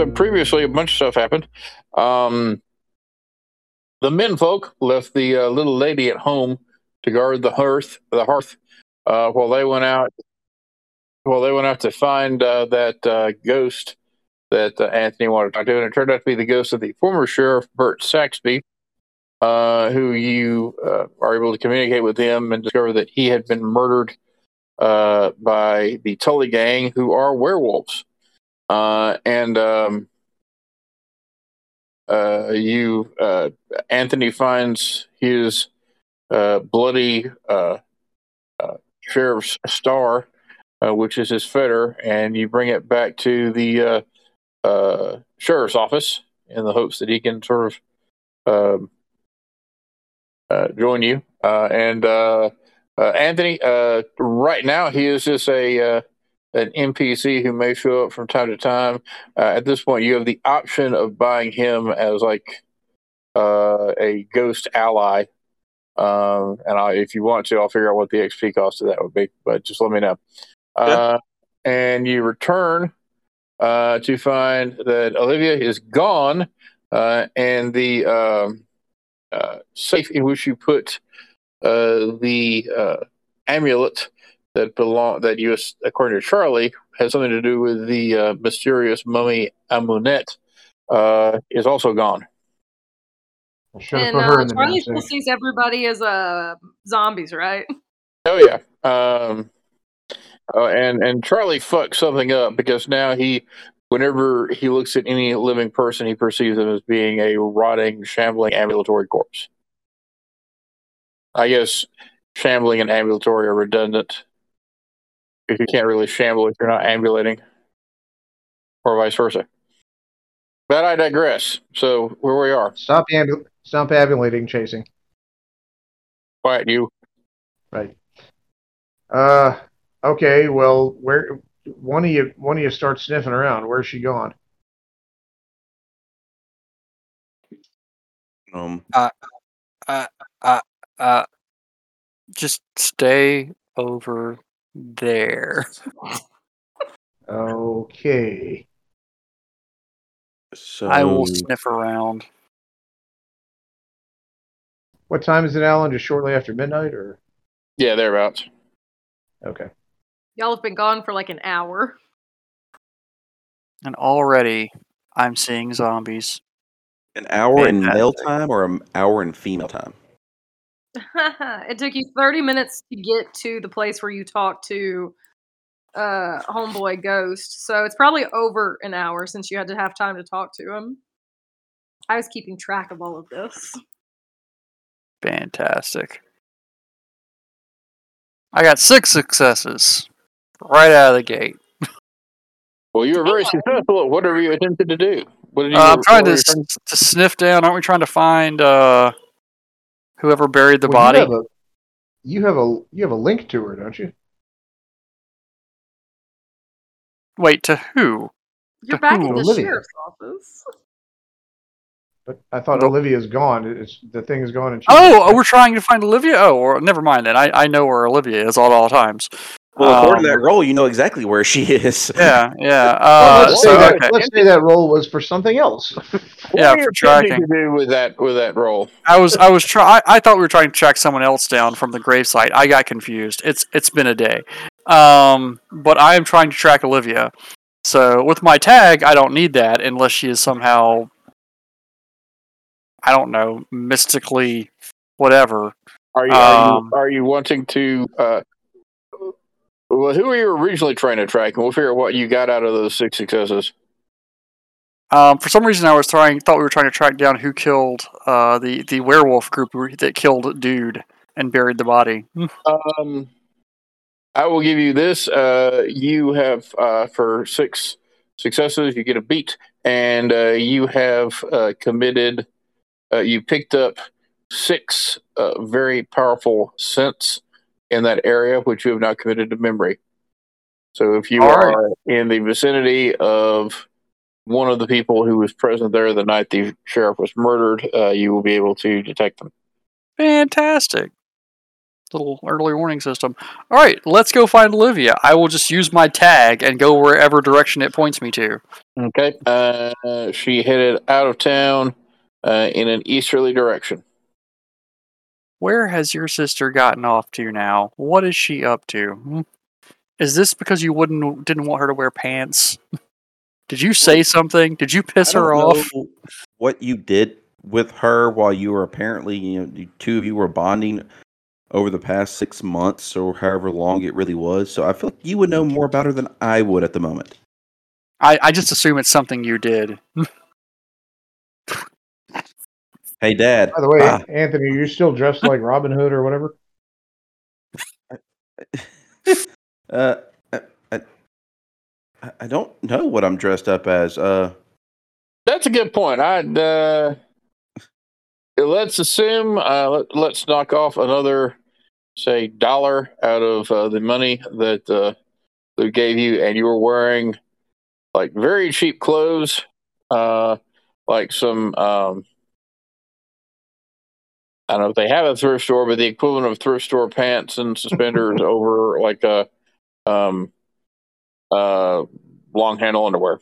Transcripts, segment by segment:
So previously, a bunch of stuff happened. Um, the menfolk left the uh, little lady at home to guard the hearth. The hearth uh, while they went out. While they went out to find uh, that uh, ghost that uh, Anthony wanted to talk to, and it turned out to be the ghost of the former sheriff Bert Saxby, uh, who you are able to communicate with him and discover that he had been murdered by the Tully gang, who are werewolves. Uh, and um, uh, you, uh, Anthony finds his uh, bloody uh, sheriff's star, which is his fetter, and you bring it back to the uh, uh, sheriff's office in the hopes that he can sort of um, uh, join you. Uh, and Anthony, uh, right now he is just a uh, an NPC who may show up from time to time. Uh, at this point, you have the option of buying him as like uh, a ghost ally. Um, and I, if you want to, I'll figure out what the XP cost of that would be. But just let me know. Uh, and you return uh, to find that Olivia is gone, uh, and the um, uh, safe in which you put uh, the uh, amulet that belong that you, according to Charlie, has something to do with the uh, mysterious mummy Amunet, uh, is also gone. I should have And uh, Charlie damn still sees everybody as uh, zombies, right? Oh yeah. Um, oh, and and Charlie fucks something up because now he, whenever he looks at any living person, he perceives them as being a rotting, shambling, ambulatory corpse. I guess shambling and ambulatory are redundant. If you can't really shamble if you're not ambulating, or vice versa. But I digress. So where we are, Stop ambul- stop ambulating, chasing. quiet you. Right. Uh. Okay. Well, where one of you one of you start sniffing around. Where's she gone? Um, uh, uh, uh, Uh, just stay over there. Okay. so I will sniff around. What time is it, Alan? Just shortly after midnight, or Yeah, thereabouts. okay? Y'all have been gone for like an hour. And already I'm seeing zombies. an hour in male time or an hour in female time? it took you 30 minutes to get to the place where you talked to uh homeboy ghost so it's probably over an hour since you had to have time to talk to him i was keeping track of all of this Fantastic. I got six successes right out of the gate. Well, you were very successful at whatever you attempted to do. What did you? Uh, I'm trying to, s- to sniff down. Aren't we trying to find uh, whoever buried the Well, body? You have, a, you have a you have a link to her, don't you? Wait, to who? you're back at Ooh, the Olivia. sheriff's office But I thought Nope. Olivia's gone. It's the thing is gone, and she's Oh, oh, we're trying to find Olivia. Oh, or, never mind then. I, I know where Olivia is at all times. Well, according to Um, that role, you know exactly where she is. Yeah, yeah. Well, Uh, let's, so say that, okay. let's say that role was for something else. What Yeah, were you for attempting tracking. to do with that with that role? I was I was try I, I thought we were trying to track someone else down from the gravesite. I got confused. It's it's been a day. Um, but I am trying to track Olivia. So with my tag, I don't need that unless she is somehow I don't know, mystically whatever. Are you are Um, you, are you wanting to? Uh, well, who were you originally trying to track, and we'll figure out what you got out of those six successes. Um, for some reason, I was trying thought we were trying to track down who killed uh, the the werewolf group that killed dude and buried the body. Um, I will give you this. Uh, you have uh, for six successes, you get a beat, and uh, you have uh, committed. Uh, you picked up six uh, very powerful scents in that area, which you have now committed to memory. So, if you All right. are in the vicinity of one of the people who was present there the night the sheriff was murdered, uh, you will be able to detect them. Fantastic. Little early warning system. All right, let's go find Olivia. I will just use my tag and go wherever direction it points me to. Okay. Uh, she headed out of town uh, in an easterly direction. Where has your sister gotten off to now? What is she up to? Hmm? Is this because you wouldn't didn't want her to wear pants? Did you say something? Did you piss her off? What you did with her while you were apparently, you know, the two of you were bonding over the past six months or however long it really was. So I feel like you would know more about her than I would at the moment. I, I just assume it's something you did. Hey, Dad. By the way, Ah, Anthony, are you still dressed like Robin Hood or whatever? uh, I, I, I don't know what I'm dressed up as. Uh, That's a good point. I'd uh, let's assume uh, let, let's knock off another, say, dollar out of uh, the money that uh, they gave you, and you were wearing like very cheap clothes, uh, like some. Um, I don't know if they have a thrift store, but the equivalent of thrift store pants and suspenders over like a um, uh, long handle underwear.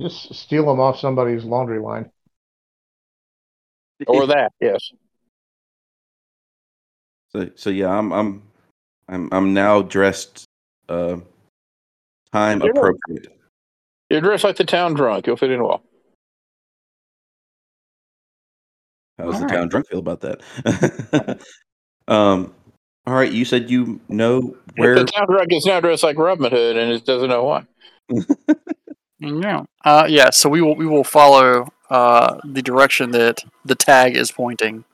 Just steal them off somebody's laundry line. Or that, yes. So, so yeah, I'm, I'm, I'm, I'm now dressed, uh, time You're- appropriate. You're dressed like the town drunk. You'll fit in well. How does the Alright. town drunk feel about that? um, all right. You said you know where. The town drunk is now dressed like Robin Hood and it doesn't know why. Yeah. Uh, yeah. So we will we will follow uh, the direction that the tag is pointing.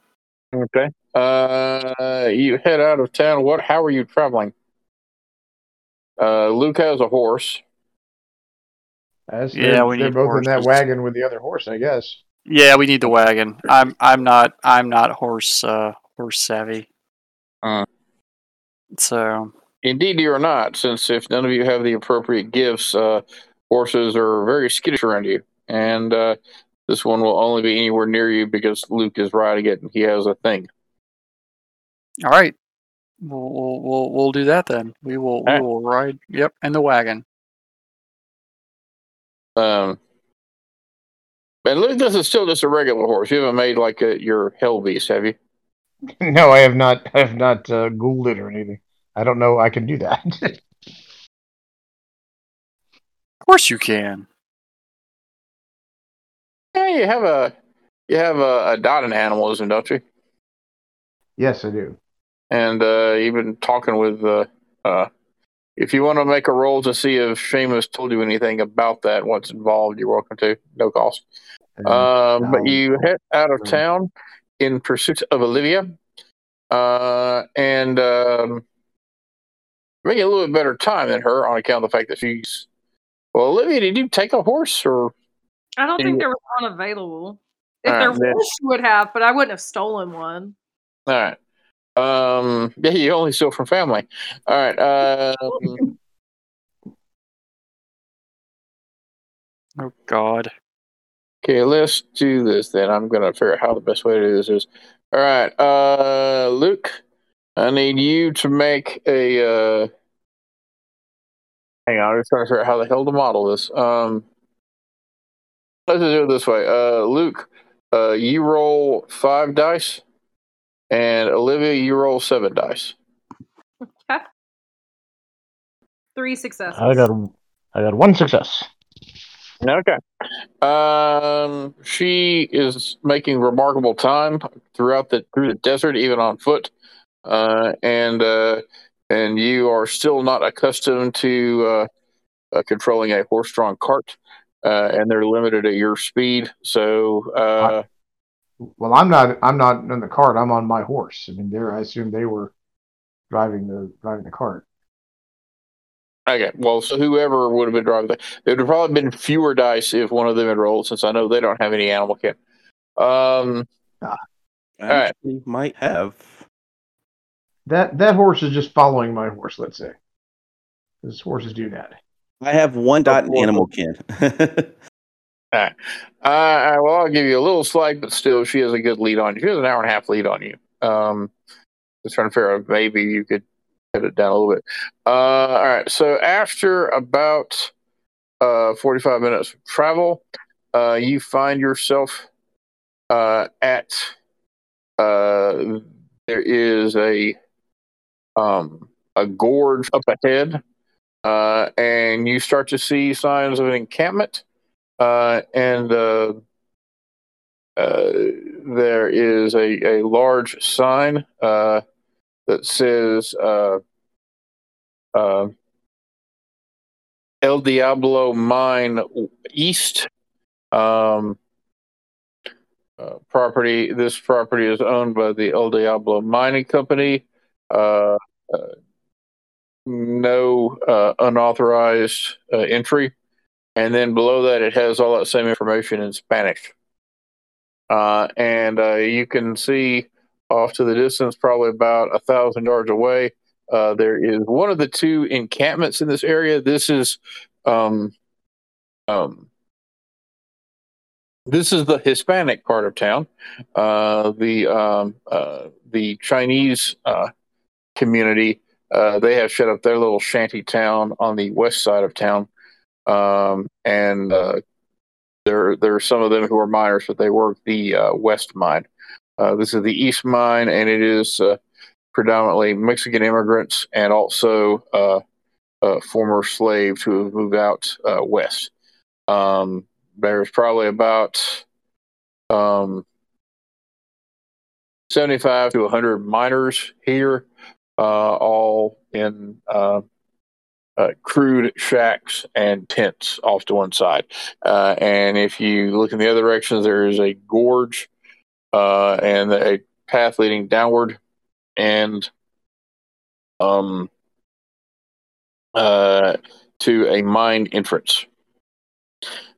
Okay. Uh, you head out of town. What? How are you traveling? Uh, Luke has a horse. As Yeah, they're, we they're need both in that wagon with the other horse, I guess. Yeah, we need the wagon. I'm I'm not I'm not horse uh, horse savvy. Uh. So Indeed, you are not, since if none of you have the appropriate gifts, uh, horses are very skittish around you. And uh, this one will only be anywhere near you because Luke is riding it and he has a thing. all right, we'll we'll we'll, we'll do that then. We will we will ride. Yep, in the wagon. Um, and Luke, this is still just a regular horse. You haven't made like a, your hell beast, have you? no, I have not. I have not uh, ghouled it or anything. I don't know. I can do that. Of course you can. Yeah, you have a you have a, a dot in animalism, don't you? yes, I do. And uh, you've been talking with. Uh, uh, if you want to make a roll to see if Seamus told you anything about that, what's involved, you're welcome to. No cost. Um, but you head out of town in pursuit of Olivia, uh, and um, making a little bit better time than her on account of the fact that she's. Well, Olivia, did you take a horse or? I don't think you- there was one available. If All there right, then. she would have, but I wouldn't have stolen one. All right. Um, yeah, you only steal from family. All right. Um, Oh God. okay, let's do this then. I'm gonna figure out how the best way to do this is. All right, uh, Luke, I need you to make a. Uh, hang on, I'm just trying to figure out how the hell to model this. Um, let's just do it this way. Uh, Luke, uh, you roll five dice, and Olivia, you roll seven dice. Three successes. I got. I got one success. Okay. Um, she is making remarkable time throughout the through the desert, even on foot. Uh, and uh, and you are still not accustomed to uh, uh, controlling a horse-drawn cart, uh, and they're limited at your speed. So uh, Well, I'm not. I'm not in the cart. I'm on my horse. I mean, there. I assume they were driving the driving the cart. okay, well, so whoever would have been driving, the, it would have probably been fewer dice if one of them had rolled, since I know they don't have any animal ken. Um, right. Actually, might have. That that horse is just following my horse. Let's say, because horses do that. I have one dot in animal ken. Uh, well, I'll give you a little slack, but still, she has a good lead on you. She has an hour and a half lead on you. Um, figure out maybe you could cut it down a little bit. Uh, all right. So after about uh, 45 minutes of travel, uh, you find yourself uh, at uh, there is a um, a gorge up ahead, uh, and you start to see signs of an encampment, and uh, uh, there is a, a large sign uh, that says uh, uh, El Diablo Mine East. Um, uh, property. This property is owned by the El Diablo Mining Company. Uh, uh, no uh, unauthorized uh, entry. And then below that, it has all that same information in Spanish. Uh, and uh, you can see off to the distance, probably about a thousand yards away, uh, there is one of the two encampments in this area. This is um, um, this is the Hispanic part of town. Uh, the um, uh, the Chinese uh, community they have set up their little shanty town on the west side of town, um, and uh, there there are some of them who are miners, but they work the uh, west mine. this is the east mine, and it is predominantly Mexican immigrants and also former slaves who have moved out west. Um, there's probably about um, 75 to 100 miners here, uh, all in uh, crude shacks and tents off to one side. Uh, and if you look in the other direction, there is a gorge uh, and a path leading downward and um, uh, to a mine entrance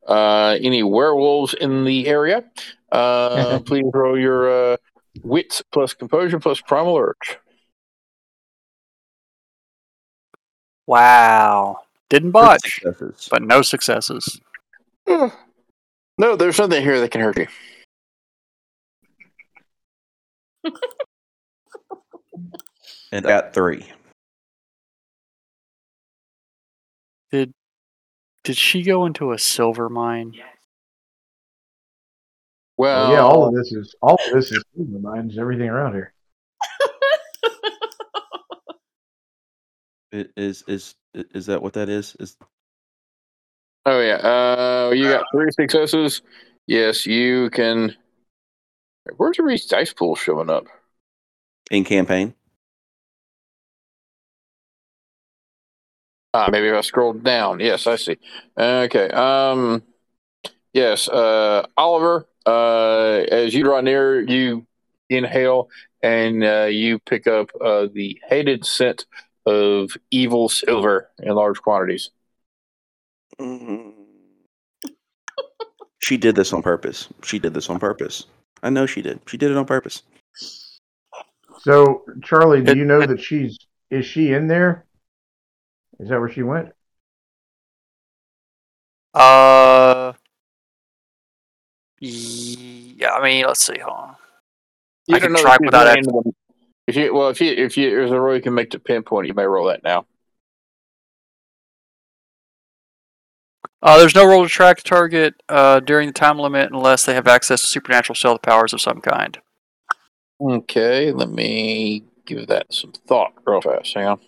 uh, any werewolves in the area, uh, please roll your uh, wits plus composure plus primal urge. Wow. Didn't botch, Successes. but no successes. Hmm. No, there's nothing here that can hurt you. And I got three. Did did she go into a silver mine? Well, Oh, yeah, all of this is all of this is silver mines. Everything around here. Is is is that what that is? Is Oh yeah. Uh, you got three successes. Yes, you can. Where's the dice pool showing up? in campaign? Ah, maybe if I scroll down. Yes, I see. Okay. Um. Yes. Uh, Oliver. Uh, as you draw near, you inhale and uh, you pick up uh, the hated scent of evil silver in large quantities. She did this on purpose. She did this on purpose. I know she did. She did it on purpose. So, Charlie, do you know that she's is she in there? Is that where she went? Uh, yeah. I mean, let's see. Hold on. You I can know track without ran act- into them. If you well, if you if you there's a roll you can make to pinpoint, you may roll that now. Uh, there's no roll to track the target uh, during the time limit unless they have access to supernatural stealth powers of some kind. Okay, let me give that some thought real fast. Hang on.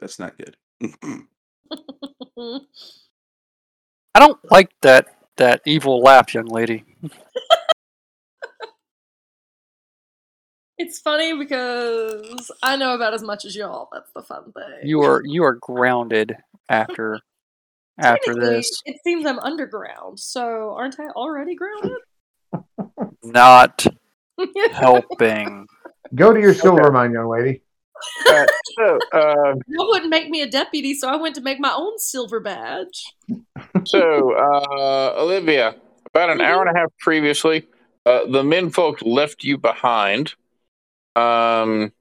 That's not good. I don't like that that evil laugh, young lady. It's funny because I know about as much as y'all. That's the fun thing. You are you are grounded after after this. It seems I'm underground, so aren't I already grounded? Not helping. Go to your silver mine, young lady. Uh, so, uh, That wouldn't make me a deputy, so I went to make my own silver badge. so uh, Olivia, about an hour and a half previously, uh, the men folk left you behind. Um,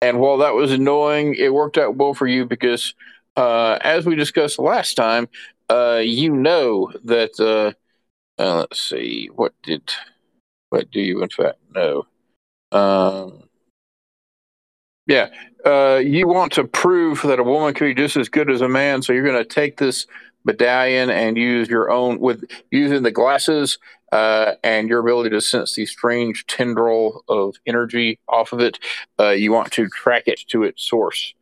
and while that was annoying, it worked out well for you because, uh, as we discussed last time, uh, you know that. Uh, uh, let's see, what did, what do you in fact know? Um, yeah, uh, you want to prove that a woman can be just as good as a man, so you're going to take this medallion and use your own with using the glasses uh, and your ability to sense the strange tendril of energy off of it. Uh, you want to track it to its source,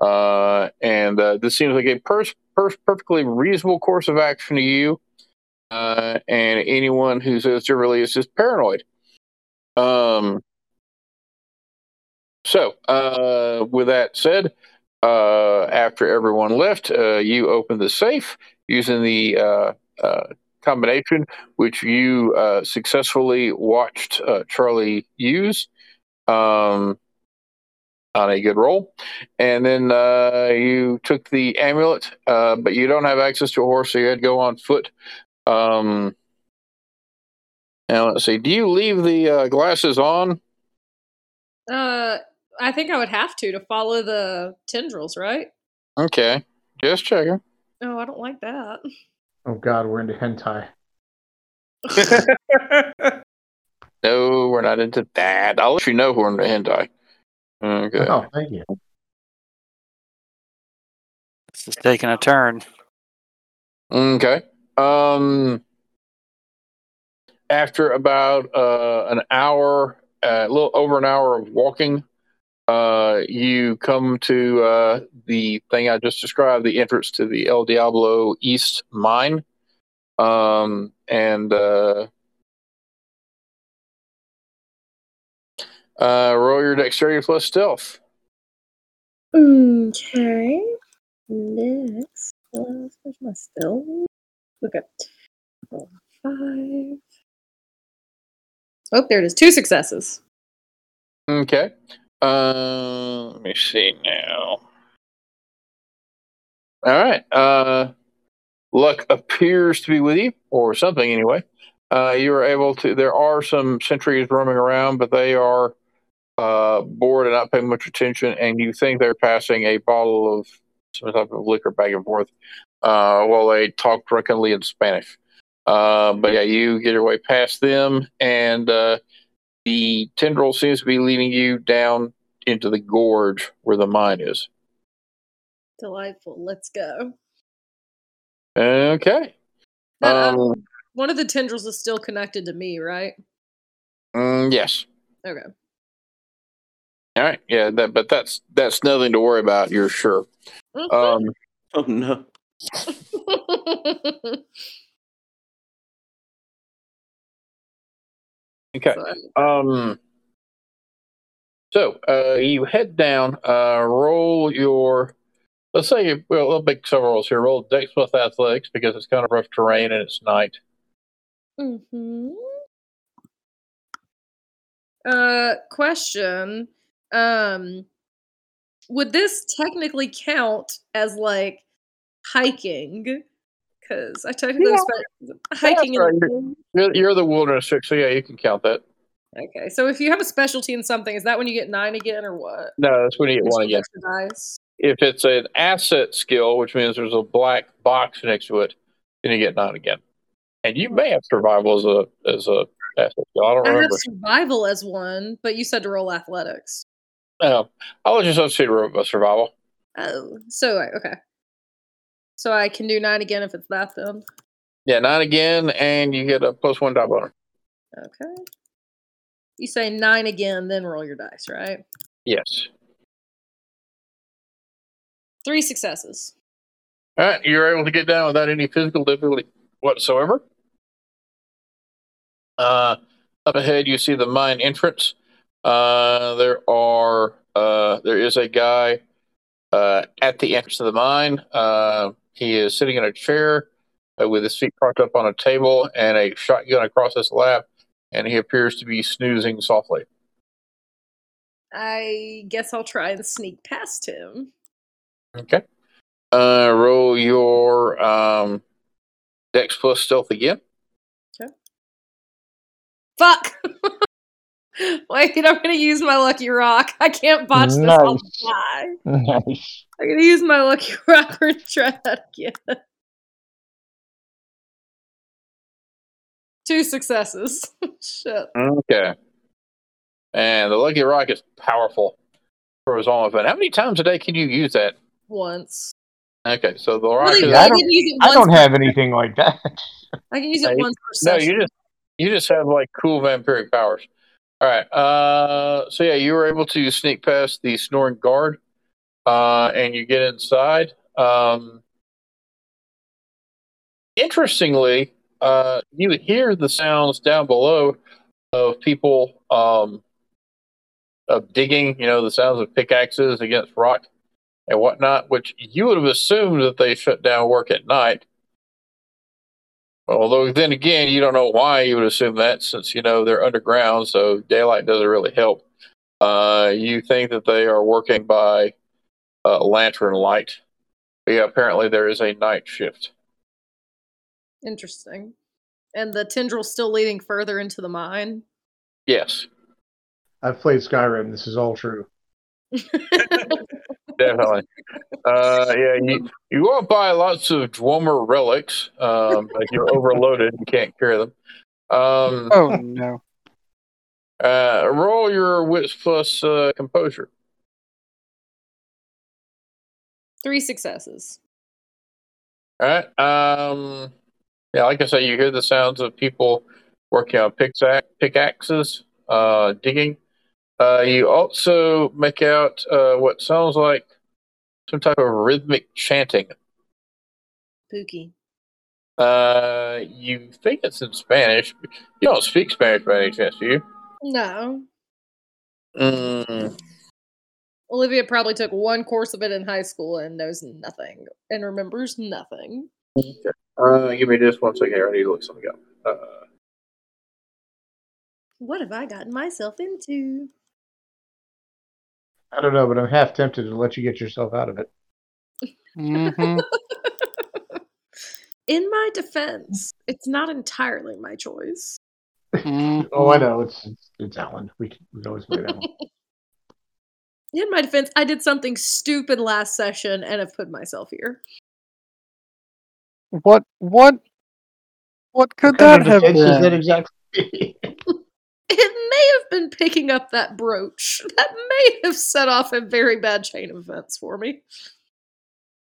uh, and uh, this seems like a per- per- perfectly reasonable course of action to you. Uh, and anyone who says differently is just paranoid. Um, so, uh, with that said, uh, after everyone left, uh, you opened the safe using the uh, uh, combination, which you uh, successfully watched Charlie use um, on a good roll. And then you took the amulet, but you don't have access to a horse, so you had to go on foot. Um, and let's see, do you leave the glasses on? Uh, I think I would have to to follow the tendrils, right? Okay, just checking. Oh, I don't like that. Oh God, we're into hentai. No, we're not into that. I'll let you know who we're into hentai. Okay. Oh, thank you. This is taking a turn. Okay. Um, after about uh, an hour, uh, a little over an hour of walking, uh, you come to uh, the thing I just described, the entrance to the El Diablo East mine. Um, and uh, uh, roll your dexterity plus stealth. Okay. Next, where's my spell? Okay. Roll five. Oh, there it is. Two successes. Okay. Uh, let me see now. All right. Uh, luck appears to be with you, or something anyway. Uh, you are able to. There are some sentries roaming around, but they are uh, bored and not paying much attention. And you think they're passing a bottle of some type of liquor back and forth uh, while they talk drunkenly in Spanish. Uh, but yeah, you get your way past them, and uh, the tendril seems to be leading you down into the gorge where the mine is. Delightful. Let's go. Okay. That, uh, Um, one of the tendrils is still connected to me, right? mm, yes. Okay. All right. Yeah. That, but that's that's nothing to worry about. You're sure. Um, Oh no. okay. So, Um. So uh, you head down. Uh, roll your. Let's say you, well, we'll make several rolls here. Roll Dex plus Athletics because it's kind of rough terrain and it's night. hmm Uh, question. Um, would this technically count as like hiking? Because I technically Yeah. spent hiking. That's in right. You're, you're the wilderness chick, so yeah, you can count that. Okay, so if you have a specialty in something, is that when you get nine again, or what? No, that's when you get one again. extra dice. If it's an asset skill, which means there's a black box next to it, then you get nine again. And you may have survival as a as a asset skill. I don't I have survival as one, but you said to roll athletics. Um, I'll just you substitute a a survival. Oh, so okay. So I can do nine again if it's that then. Yeah, nine again, and you get a plus one die bonus. Okay. You say nine again, then roll your dice, right? Yes. Three successes. All right, you're able to get down without any physical difficulty whatsoever. Uh, up ahead, you see the mine entrance. Uh, there are uh, there is a guy uh, at the entrance of the mine. He is sitting in a chair uh, with his feet propped up on a table and a shotgun across his lap, and he appears to be snoozing softly. I guess I'll try and sneak past him. Okay. Uh, roll your um, Dex plus stealth again. Okay. Fuck! Wait, I'm gonna use my lucky rock. I can't botch this. I'll die. Nice. I'm gonna use my lucky rock and try that again. Two successes. Shit. Okay. And the Lucky Rock is powerful. for his own event. How many times a day can you use that? Once. Okay, so the rock Really, is I I don't- use it I don't have anything like that. I can use it Hey, once per no, session. you just you just have like cool vampiric powers. All right. Uh, so yeah, you were able to sneak past the snoring guard, uh, and you get inside. Um, interestingly, uh, you hear the sounds down below of people um, of digging. You know, the sounds of pickaxes against rock and whatnot, which you would have assumed that they shut down work at night. Although then again, you don't know why you would assume that, since you know they're underground, so daylight doesn't really help. Uh, you think that they are working by uh, lantern light. But yeah, apparently there is a night shift. Interesting. And the tendril's still leading further into the mine. Yes, I've played Skyrim. This is all true. definitely. uh, yeah, you you walk by lots of Dwemer relics, um, but you're overloaded. You can't carry them. Um, Oh no. uh, roll your wits plus uh, composure. Three successes. All right. Um, yeah, like I said, you hear the sounds of people working on pickaxe, pickaxes, uh, digging. Uh, you also make out uh, what sounds like some type of rhythmic chanting. Pookie. Uh, you think it's in Spanish. You don't speak Spanish by any chance, do you? No. Mm, Olivia probably took one course of it in high school and knows nothing and remembers nothing. uh, give me just one second here. I need to look something up. Uh, What have I gotten myself into? I don't know, but I'm half tempted to let you get yourself out of it. hmm In my defense, it's not entirely my choice. Oh, I know. It's it's, it's Alan. We can, we can always play that one. In my defense, I did something stupid last session and have put myself here. What what what could What that have defense is that been? exactly? It may have been picking up that brooch. That may have set off a very bad chain of events for me.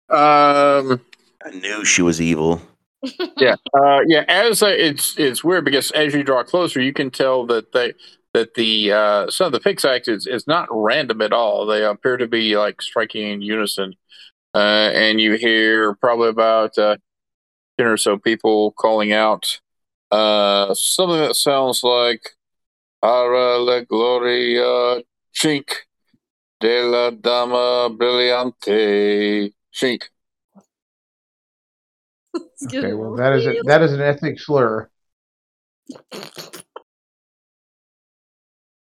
um, I knew she was evil. yeah, uh, yeah. As uh, it's it's weird because as you draw closer, you can tell that they that the uh, some of the pickaxes is is not random at all. They appear to be like striking in unison, uh, and you hear probably about uh, ten or so people calling out uh, something that sounds like "Para la gloria chink de la dama brillante chink." Okay, well that is a, that is an ethnic slur.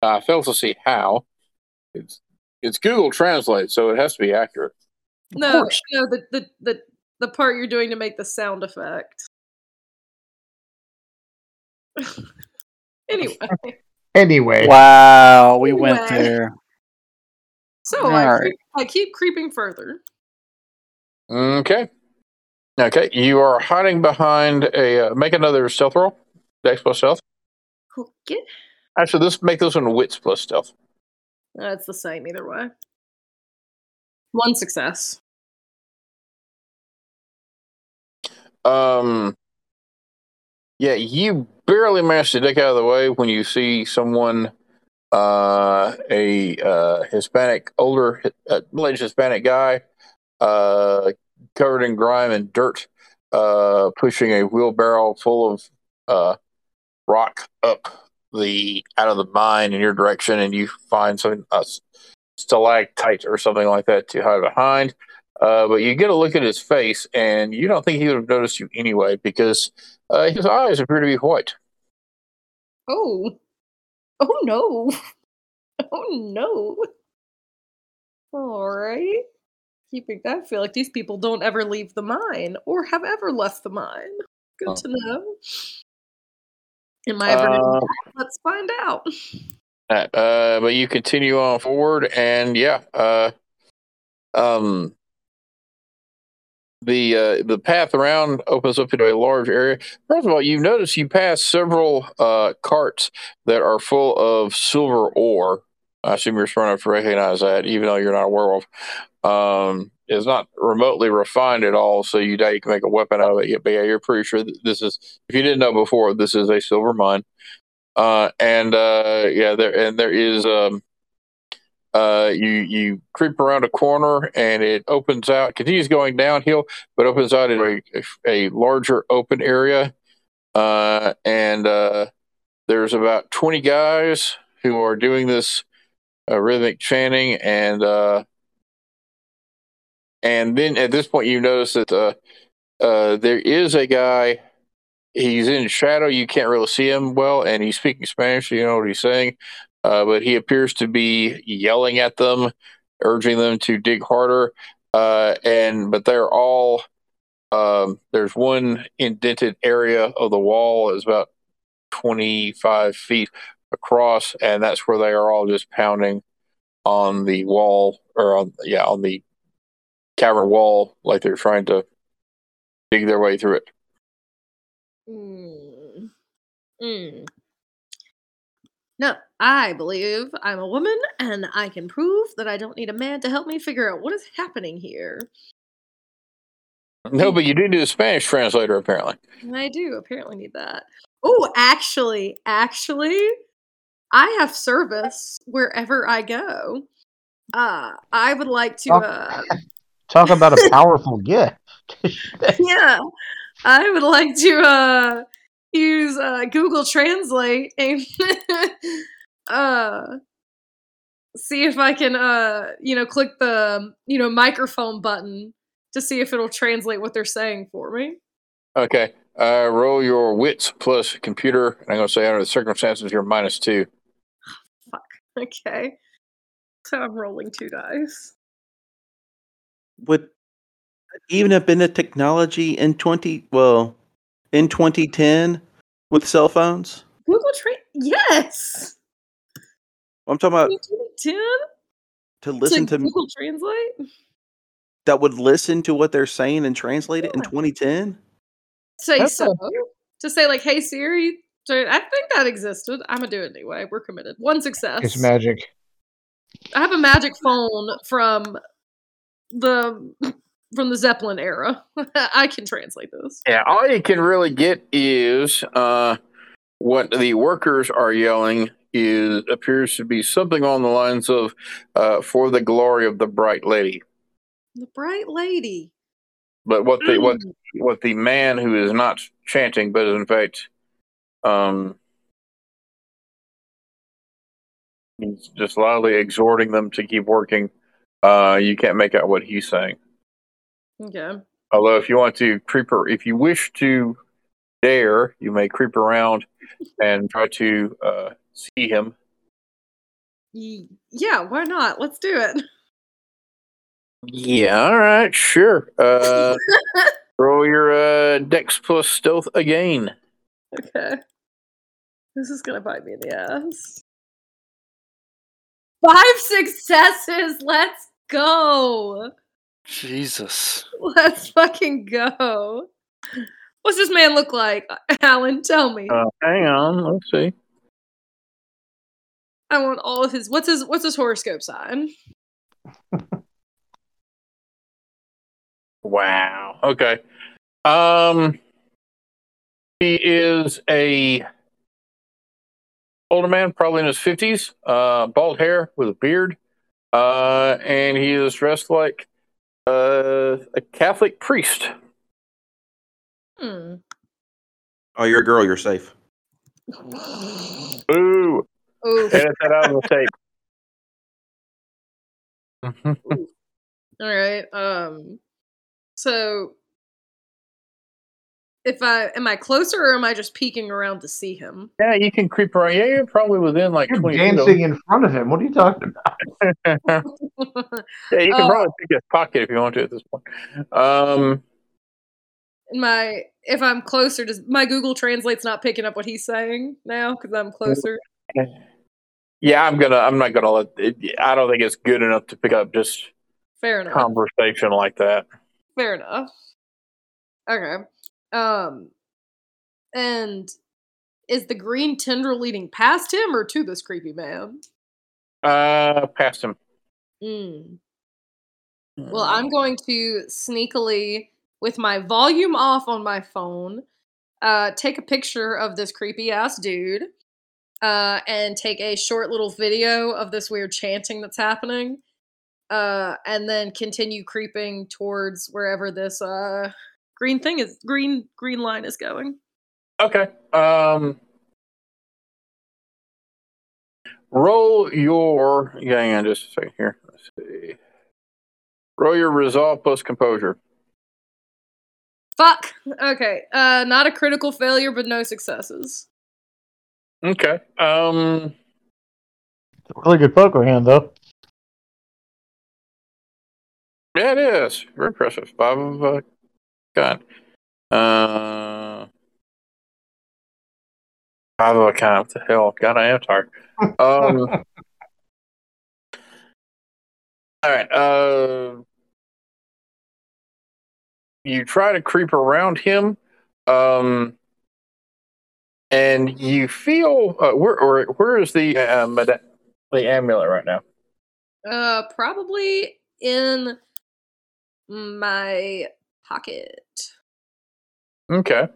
I fail to see how. It's it's Google Translate, so it has to be accurate. no, no, the, the the the part you're doing to make the sound effect. anyway, Anyway, Wow, we went there. so I, Alright. creep, I keep creeping further. Okay. Okay, you are hiding behind a. Uh, make another stealth roll. Dex plus stealth. Okay, Actually, this make this one wits plus stealth. that's the same either way. One success. Um. Yeah, you barely managed to dick out of the way when you see someone, uh, a uh, Hispanic, older, uh, middle-aged Hispanic guy, uh, covered in grime and dirt, uh, pushing a wheelbarrow full of uh, rock up the out of the mine in your direction, and you find some uh, stalactite or something like that to hide behind. Uh, but you get a look at his face, and you don't think he would have noticed you anyway because uh, his eyes appear to be white. Oh, oh no, oh no. All right. Keeping, I feel like these people don't ever leave the mine or have ever left the mine. Good Oh. to know. Am I ever? Uh. Let's find out. Uh, but you continue on forward, and yeah, uh, um, the uh, the path around opens up into a large area. First of all, you notice you pass several uh, carts that are full of silver ore, I assume you're smart enough to recognize that, even though you're not a werewolf. Um, is not remotely refined at all, so you you can make a weapon out of it. But yeah, you're pretty sure this is. If you didn't know before, this is a silver mine. Uh, and uh, yeah, there and there is. Um, uh, you you creep around a corner and it opens out, continues going downhill, but opens out in a, a larger open area. Uh, and uh, there's about 20 guys who are doing this uh, rhythmic chanting, and uh, and then at this point you notice that uh, there is a guy. He's in shadow; you can't really see him well, and he's speaking Spanish. So you know what he's saying, uh, but he appears to be yelling at them, urging them to dig harder. Uh, and but they're all um, there's one indented area of the wall is about 25 feet across, and that's where they are all just pounding on the wall or on yeah on the cavern wall like they're trying to dig their way through it. Mm. Mm. No, I believe I'm a woman and I can prove that I don't need a man to help me figure out what is happening here. No, but you do need a Spanish translator apparently. I do apparently need that. Oh, actually, actually, I have service wherever I go. Uh, I would like to. Uh, Talk about a powerful gift. yeah, I would like to uh, use uh, Google Translate and uh, see if I can, uh, you know, click the you know microphone button to see if it'll translate what they're saying for me. Okay. Uh, roll your wits plus computer. And I'm going to say under the circumstances, you're minus two. Okay. So I'm rolling two dice. Would even have been a technology in 20, well, in 2010 with cell phones? Google Tra- Yes. I'm talking about 2010 to listen to to Google Translate. that would listen to what they're saying and translate it in 2010. Say That's so. To say like, "Hey Siri," so I think that existed. I'm gonna do it anyway. We're committed. One success. It's magic. I have a magic phone from the from the Zeppelin era. I can translate this. Yeah, all you can really get is uh, what the workers are yelling is appears to be something on the lines of uh, "For the glory of the bright lady." The bright lady. But what the what Mm. what the man who is not chanting, but is in fact, um, he's just loudly exhorting them to keep working. Uh, you can't make out what he's saying. Okay. Although, if you want to creep, ar- if you wish to dare, you may creep around and try to uh, see him. Yeah, why not? Let's do it. Yeah, all right, sure. Uh, roll your uh, Dex plus Stealth again. Okay. This is gonna bite me in the ass. Five successes. Let's go. Jesus. Let's fucking go. What's this man look like? Alan, tell me. Uh, hang on, let's see. I want all of his. What's his? What's his horoscope sign? Wow. Okay. Um, he is a older man, probably in his fifties, uh, bald hair with a beard, uh, and he is dressed like uh, a Catholic priest. Hmm. Oh, you're a girl. You're safe. Ooh, Oof. edit that out of the tape. All right. Um. So, if I am I closer or am I just peeking around to see him? yeah, you can creep around. Yeah, you're probably within like You're twenty feet. of dancing in front of him. What are you talking about? yeah, you can Uh, probably pick his pocket if you want to at this point. Um, my if I'm closer, does my Google Translate's not picking up what he's saying now because I'm closer? yeah, I'm gonna. I'm not gonna let. It, I don't think it's good enough to pick up just Fair enough. conversation like that. Fair enough. Okay. Um, and is the green tendril leading past him or to this creepy man? Uh, past him. Mm. Well, I'm going to sneakily, with my volume off on my phone, uh, take a picture of this creepy ass dude, uh, and take a short little video of this weird chanting that's happening, uh, and then continue creeping towards wherever this uh, green thing is, green green line is going. Okay. Um, roll your. Yeah, hang on just a second here. Let's see. Roll your resolve plus composure. Fuck. Okay. Uh, not a critical failure, but no successes. Okay. Um, It's a really good poker hand, though. yeah, it is very impressive. Five of uh, God. Uh, five of a kind. What the hell? God, I am tired. Um. all right. Uh, you try to creep around him, um, and you feel uh, where or where is the uh, meda- the amulet right now? Uh, probably in my pocket. Okay.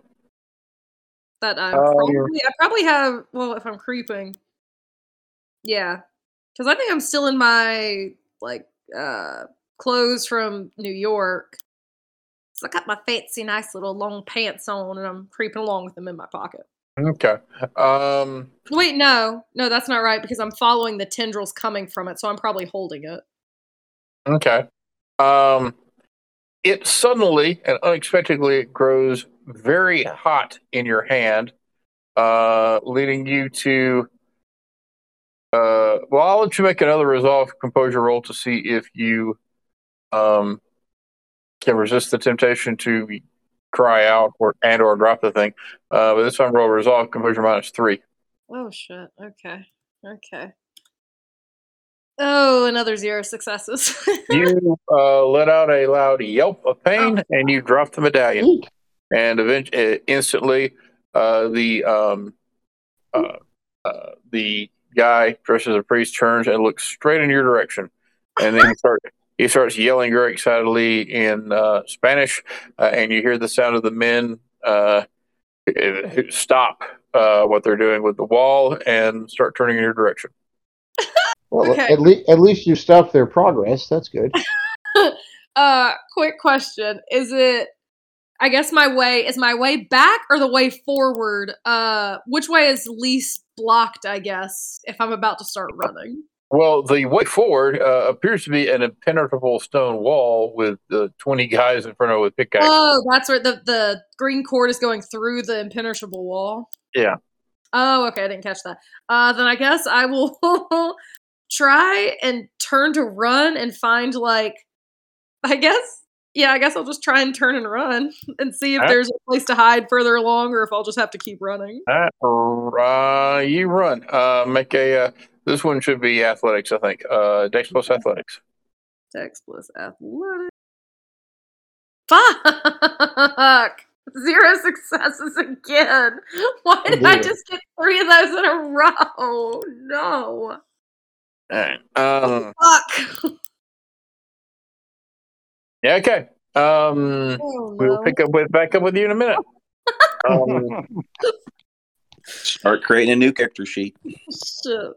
That I'm Um, probably I probably have well if I'm creeping. Yeah. Cuz I think I'm still in my like uh clothes from New York. So I got my fancy nice little long pants on and I'm creeping along with them in my pocket. Okay. Um. Wait, no. No, that's not right because I'm following the tendrils coming from it, so I'm probably holding it. Okay. Um, it suddenly and unexpectedly it grows very hot in your hand, uh, leading you to. Uh, well, I'll let you make another resolve composure roll to see if you um, can resist the temptation to cry out or and or drop the thing. Uh, but this time, roll resolve composure minus three. Oh shit. Okay. Okay. Oh, another zero successes. You uh, let out a loud yelp of pain, and you drop the medallion. Neat. and eventually, instantly, uh, the um, uh, uh, the guy dressed as a priest turns and looks straight in your direction, and then he start he starts yelling very excitedly in uh, Spanish, uh, and you hear the sound of the men uh, stop uh, what they're doing with the wall and start turning in your direction. Well, Okay. at, le- at least you stopped their progress. That's good. uh, quick question: Is it? I guess my way is my way back or the way forward. Uh, which way is least blocked? I guess if I'm about to start running. Well, the way forward uh, appears to be an impenetrable stone wall with uh, 20 guys in front of it with pickaxes. Oh, that's where the the green cord is going through the impenetrable wall. Yeah. Oh, okay, I didn't catch that. Uh, then I guess I will try and turn to run and find like, I guess, yeah, I guess I'll just try and turn and run and see if there's a place to hide further along, or if I'll just have to keep running. Uh, you run. Uh, make a. This one should be athletics, I think. Uh, Dex plus athletics. Dex plus athletic. Fuck! Zero successes again. Why did I just get three of those in a row? No. All right. Um, Fuck. yeah. Okay. Um, Oh, we'll pick up with back up with you in a minute. Um, Start creating a new character sheet. Shit.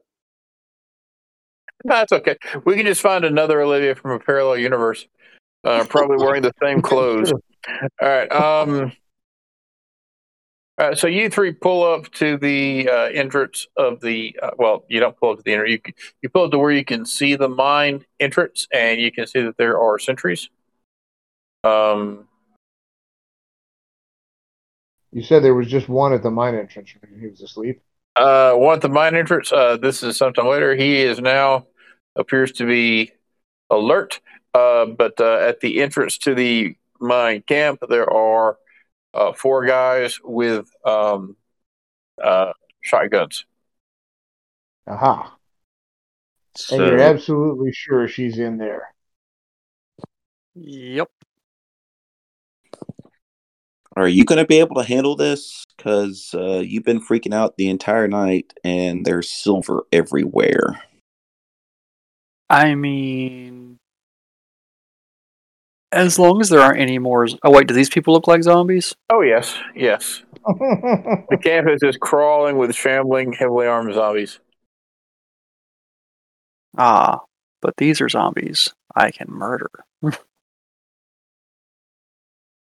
That's okay. We can just find another Olivia from a parallel universe. Uh, probably wearing the same clothes. All right. Um, all right. So you three pull up to the uh, entrance of the. Uh, well, you don't pull up to the entrance. You you pull up to where you can see the mine entrance, and you can see that there are sentries. Um. You said there was just one at the mine entrance. He was asleep. Uh, one at the mine entrance. Uh, this is sometime later. He is now appears to be alert. Uh, but uh, at the entrance to the mine camp, there are uh, four guys with um, uh, shotguns. Aha. And you're absolutely sure she's in there. Yep. Are you going to be able to handle this? Because uh, you've been freaking out the entire night, and there's silver everywhere. I mean, as long as there aren't any more. Oh wait, do these people look like zombies? Oh yes, yes. The campus is crawling with shambling, heavily armed zombies. Ah, but these are zombies I can murder.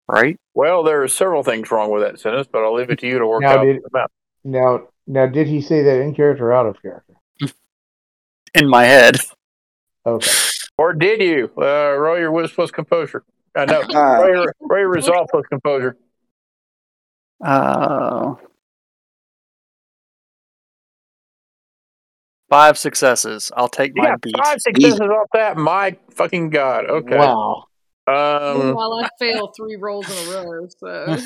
right? Well, there are several things wrong with that sentence, but I'll leave it to you to work Now, out did- them out. now, now, did he say that in character or out of character? In my head. Okay. Or did you? Uh, roll your wits plus composure. Uh, no, roll, your, roll your resolve plus composure. Uh, five successes. I'll take You my got beat. five successes off that. My fucking god. Okay. Wow. Um, While I fail three rolls in a row, so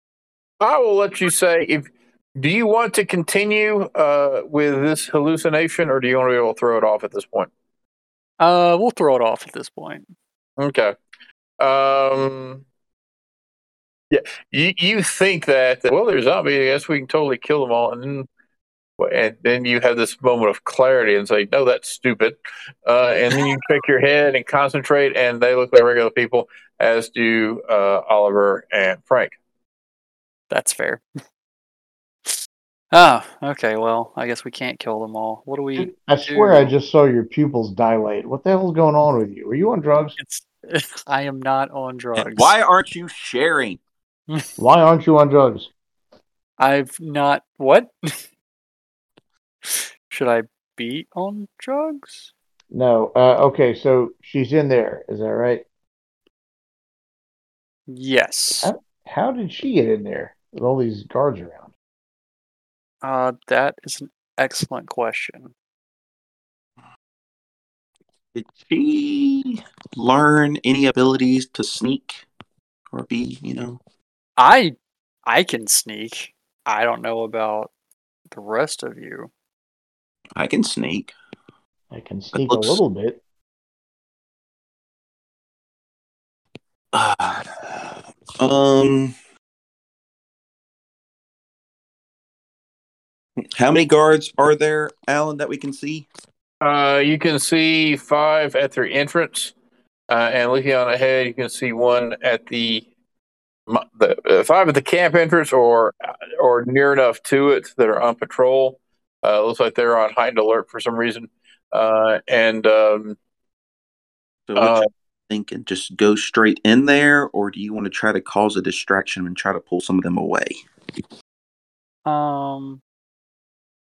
I will let you say if. Do you want to continue uh, with this hallucination, or do you want to be able to throw it off at this point? Uh, we'll throw it off at this point. Okay. Um. Yeah, you you think that well, there's zombies. I guess we can totally kill them all, and then and then you have this moment of clarity and say, no, that's stupid. Uh, and then you pick your head and concentrate, and they look like regular people, as do uh, Oliver and Frank. That's fair. Ah, okay. Well, I guess we can't kill them all. What do we? I swear I just saw your pupils dilate. What the hell's going on with you? Were you on drugs? It's. I am not on drugs. Why aren't you sharing? Why aren't you on drugs? I've not. What? Should I be on drugs? No. Uh, okay, so she's in there. Is that right? Yes. Huh? How did she get in there with all these guards around? Uh, that is an excellent question. Did she learn any abilities to sneak or be, you know? I I can sneak. I don't know about the rest of you. I can sneak. I can sneak looks- a little bit. Uh, um, how many guards are there, Alan, that we can see? Uh, you can see five at their entrance, uh, and looking on ahead, you can see one at the mo- the uh, five at the camp entrance, or or near enough to it that are on patrol. Uh, looks like they're on heightened alert for some reason, uh, and um, So what Uh, you thinking? Just go straight in there, or do you want to try to cause a distraction and try to pull some of them away? Um,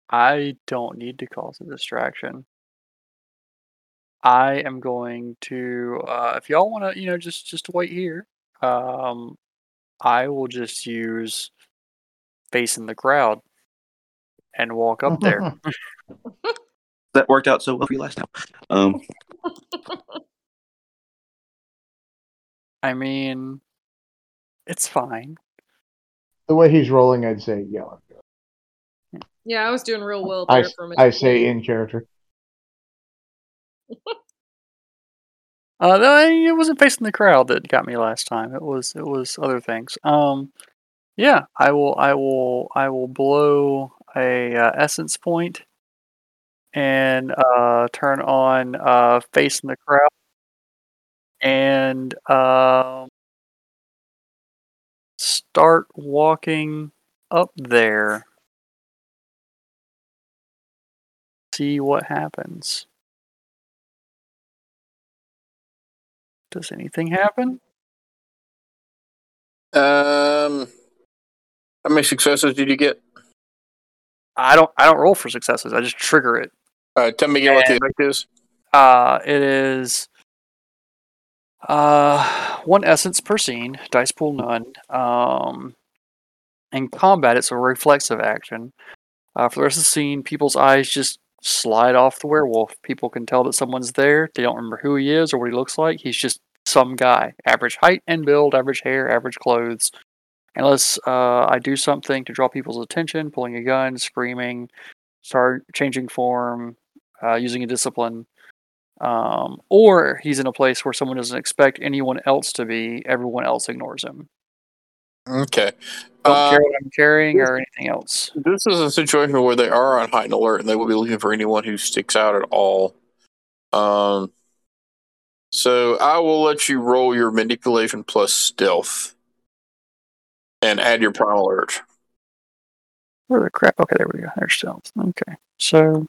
I don't need to cause a distraction. I am going to, uh, if y'all want to, you know, just just wait here. Um, I will just use facing the crowd and walk up there. That worked out so well for you last time. Um, I mean, it's fine. the way he's rolling, I'd say yellow. yeah, I was doing real well I, for a minute. I say in character. Uh, no, I- it wasn't facing the crowd that got me last time. It was it was other things. Um, yeah, I will I will I will blow a uh, essence point and uh turn on uh facing the crowd and um start walking up there. See what happens. Does anything happen? um, how many successes did you get? I don't I don't roll for successes. I just trigger it. Uh, tell me again what the effect is. Uh it is uh one essence per scene, dice pool none. Um in combat it's a reflexive action. Uh, for the rest of the scene, people's eyes just slide off the werewolf. People can tell that someone's there. They don't remember who he is or what he looks like. He's just some guy. Average height and build, average hair, average clothes. Unless uh, I do something to draw people's attention, pulling a gun, screaming, start changing form, uh, using a discipline, um, or he's in a place where someone doesn't expect anyone else to be. Everyone else ignores him. Okay. Don't Uh, care what I'm carrying or anything else. This is a situation where they are on heightened alert and they will be looking for anyone who sticks out at all. Um, so I will let you roll your manipulation plus stealth, and add your primal urge. Where the crap? Okay, there we go. There's stealth. Okay, so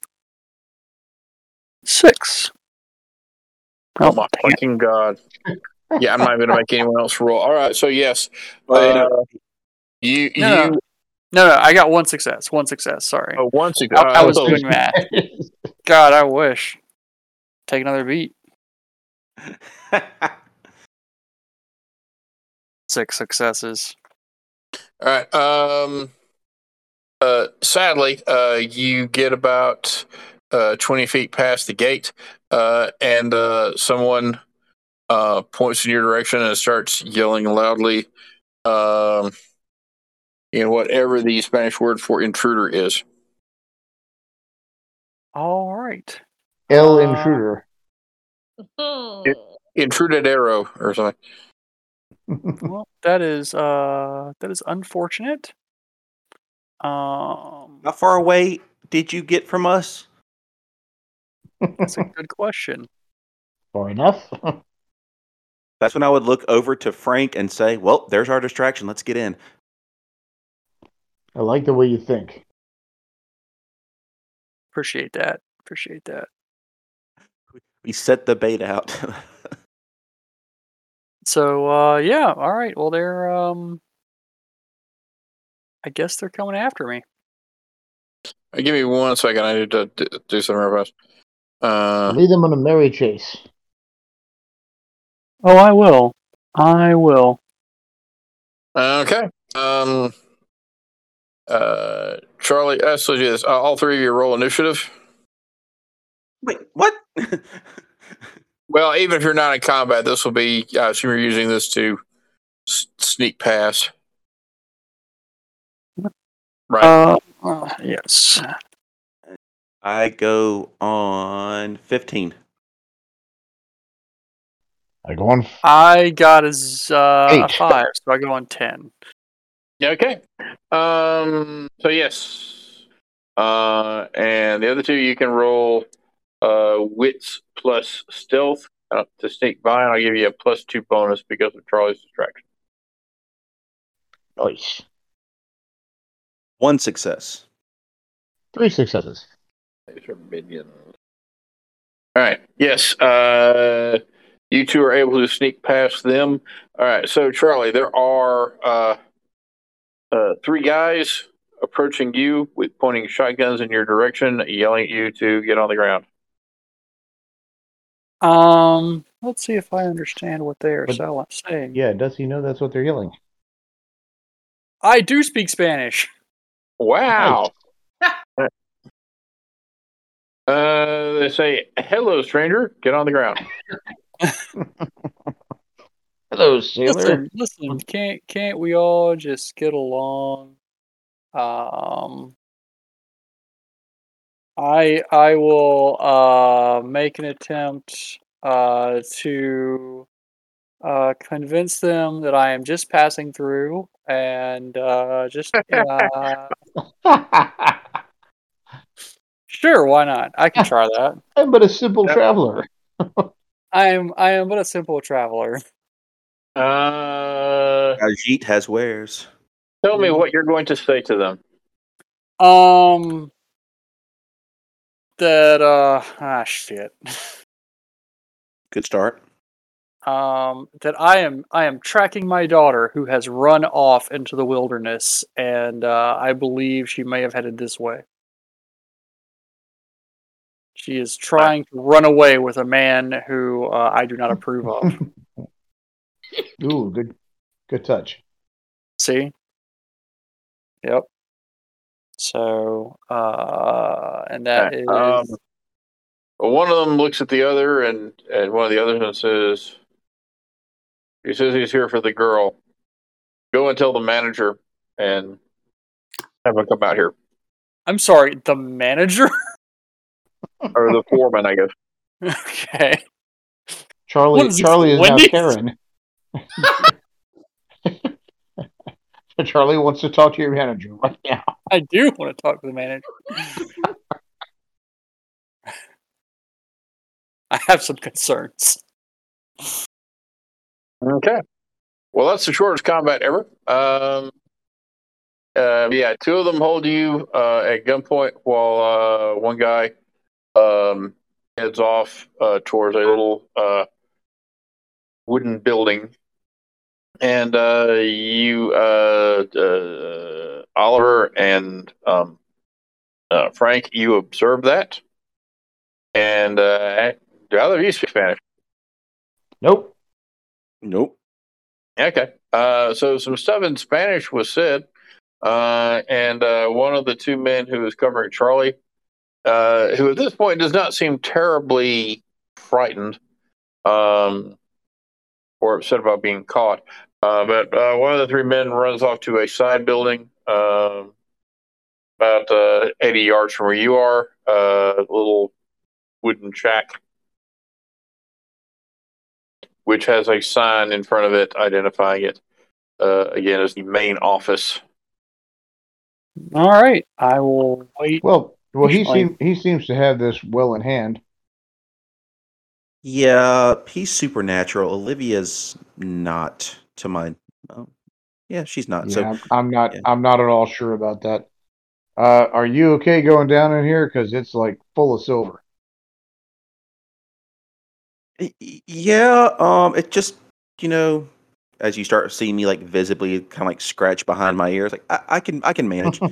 six. Oh, my dang it. fucking god! Yeah, I'm not going to make anyone else roll. All right, so yes, Wait, uh, you No, you No, no, I got one success. One success. Sorry, oh, once ago. I, I was oh, doing math. God, I wish. Take another beat. Six successes. All right. Um. Uh. Sadly, uh, you get about uh 20 feet past the gate, uh, and uh, someone uh points in your direction and starts yelling loudly, um, in whatever the Spanish word for intruder is. All right. El Uh, intruder. It- Intrudadero or something. Well, that is uh that is unfortunate. Um, How far away did you get from us? that's a good question. Far enough. That's when I would look over to Frank and say, "Well, there's our distraction. Let's get in." I like the way you think. Appreciate that. Appreciate that. We set the bait out. So uh yeah, all right. Well they're um I guess they're coming after me. Uh, Give me one second. I need to do something real fast. Uh, Lead them on a merry chase. Oh I will. I will. okay. Um. Uh, Charlie, uh, so yes, uh, all three of you roll initiative. Wait, what? Well, even if you're not in combat, this will be. I assume you're using this to s- sneak past. Right. Uh, uh, yes. I go on fifteen. I go on. I got a, z- uh, a Eight. five, so I go on ten. Yeah, okay. Um. So yes. Uh, and the other two you can roll uh wits plus stealth uh, to sneak by, and I'll give you a plus two bonus because of Charlie's distraction. Nice. One success. Three successes. These are minions. All right. Yes. Uh, you two are able to sneak past them. All right. So, Charlie, there are uh, uh, three guys approaching you with pointing shotguns in your direction, yelling at you to get on the ground. Um, let's see if I understand what they are But- sell- saying. Yeah, does he know that's what they're yelling? I do speak Spanish. Wow. Uh, they say, "Hello, stranger. Get on the ground." Hello, sailor. Listen, listen, can't can't we all just get along? Um I I will uh make an attempt uh to uh convince them that I am just passing through and uh just uh sure, why not? I can try that. I'm but a simple Yep. traveler. I am I am but a simple traveler. Uh, Khajiit has wares. tell me what you're going to say to them. Um that uh ah shit. Good start. um, that I am I am tracking my daughter who has run off into the wilderness, and uh, I believe she may have headed this way. She is trying to run away with a man who uh, I do not approve of. Ooh, good, good touch. See? Yep. So, uh, and that is Um, Well, one of them looks at the other, and, and one of the others and says, "He says he's here for the girl. Go and tell the manager, and have him come out here, I'm sorry, the manager. or the foreman, I guess." okay. Charlie, What is this, Charlie is Wendy's? now Karen. Charlie wants to talk to your manager right now. I do want to talk to the manager. I, have some concerns. Okay. Well, that's the shortest combat ever. Um, uh, yeah, two of them hold you uh, at gunpoint while uh, one guy um, heads off uh, towards a little uh, wooden building. And uh, you, uh, uh, Oliver and um, uh, Frank, you observe that. And uh, do either of you speak Spanish? Nope. Nope. Okay. Uh, so some stuff in Spanish was said, uh, and uh, one of the two men who was covering Charlie, uh, who at this point does not seem terribly frightened um, or upset about being caught, uh, but uh, one of the three men runs off to a side building um about uh, 80 yards from where you are, uh, a little wooden shack which has a sign in front of it identifying it uh, again as the main office. All right, I will wait. Well, well, he Explain. seems he seems to have this well in hand. Yeah, he's supernatural. Olivia's not to my. Oh, yeah, she's not. Yeah, So I'm, not. yeah. I'm not at all sure about that. Uh, are you okay going down in here? Because it's like full of silver. Yeah, um, it just you know, as you start seeing me like visibly kind of like scratch behind my ears, like I, I can I can manage.